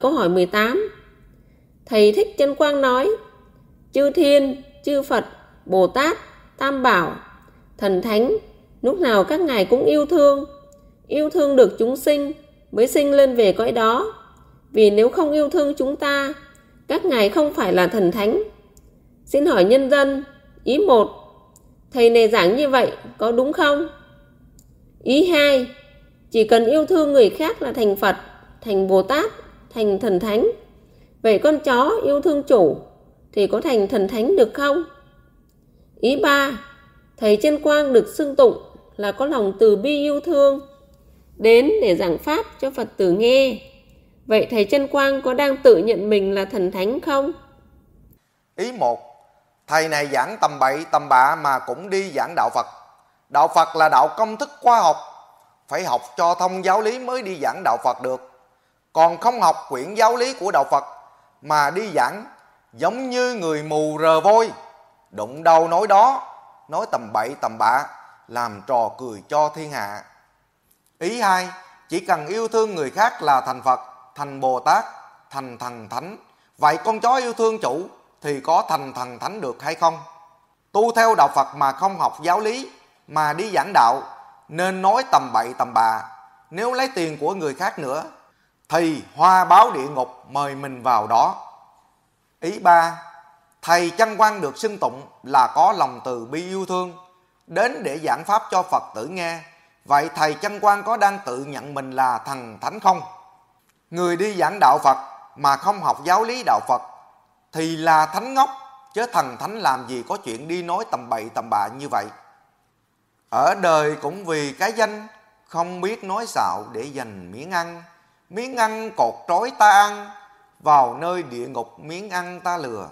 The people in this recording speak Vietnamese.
Câu hỏi 18 Thầy Thích Chân Quang nói Chư Thiên, Chư Phật, Bồ Tát, Tam Bảo, Thần Thánh Lúc nào các ngài cũng yêu thương Yêu thương được chúng sinh Mới sinh lên về cõi đó. Vì nếu không yêu thương chúng ta Các ngài không phải là thần thánh. Xin hỏi nhân dân Ý 1 Thầy này giảng như vậy có đúng không? Ý 2 Chỉ cần yêu thương người khác là thành Phật Thành Bồ Tát Thành thần thánh Vậy con chó yêu thương chủ Thì có thành thần thánh được không? Ý ba Thầy chân quang được xưng tụng là có lòng từ bi yêu thương đến để giảng pháp cho Phật tử nghe. Vậy thầy chân quang có đang tự nhận mình là thần thánh không? Ý một, thầy này giảng tầm bậy tầm bạ mà cũng đi giảng đạo Phật. Đạo Phật là đạo công thức khoa học, phải học cho thông giáo lý mới đi giảng đạo Phật được. Còn không học quyển giáo lý của đạo Phật mà đi giảng giống như người mù rờ vôi, đụng đầu nói đó, nói tầm bậy tầm bạ, làm trò cười cho thiên hạ. Ý hai, chỉ cần yêu thương người khác là thành Phật, thành Bồ Tát, thành thần thánh. Vậy con chó yêu thương chủ thì có thành thần thánh được hay không? Tu theo đạo Phật mà không học giáo lý, mà đi giảng đạo, nên nói tầm bậy tầm bạ. Nếu lấy tiền của người khác nữa, thì hoa báo địa ngục mời mình vào đó. Ý ba, thầy chân quan được xưng tụng là có lòng từ bi yêu thương, đến để giảng pháp cho Phật tử nghe. Vậy thầy chân quan có đang tự nhận mình là thần thánh không? Người đi giảng đạo Phật mà không học giáo lý đạo Phật thì là thánh ngốc, chứ thần thánh làm gì có chuyện đi nói tầm bậy tầm bạ như vậy. Ở đời cũng vì cái danh không biết nói xạo để dành miếng ăn, miếng ăn cột trói ta ăn, vào nơi địa ngục miếng ăn ta lừa.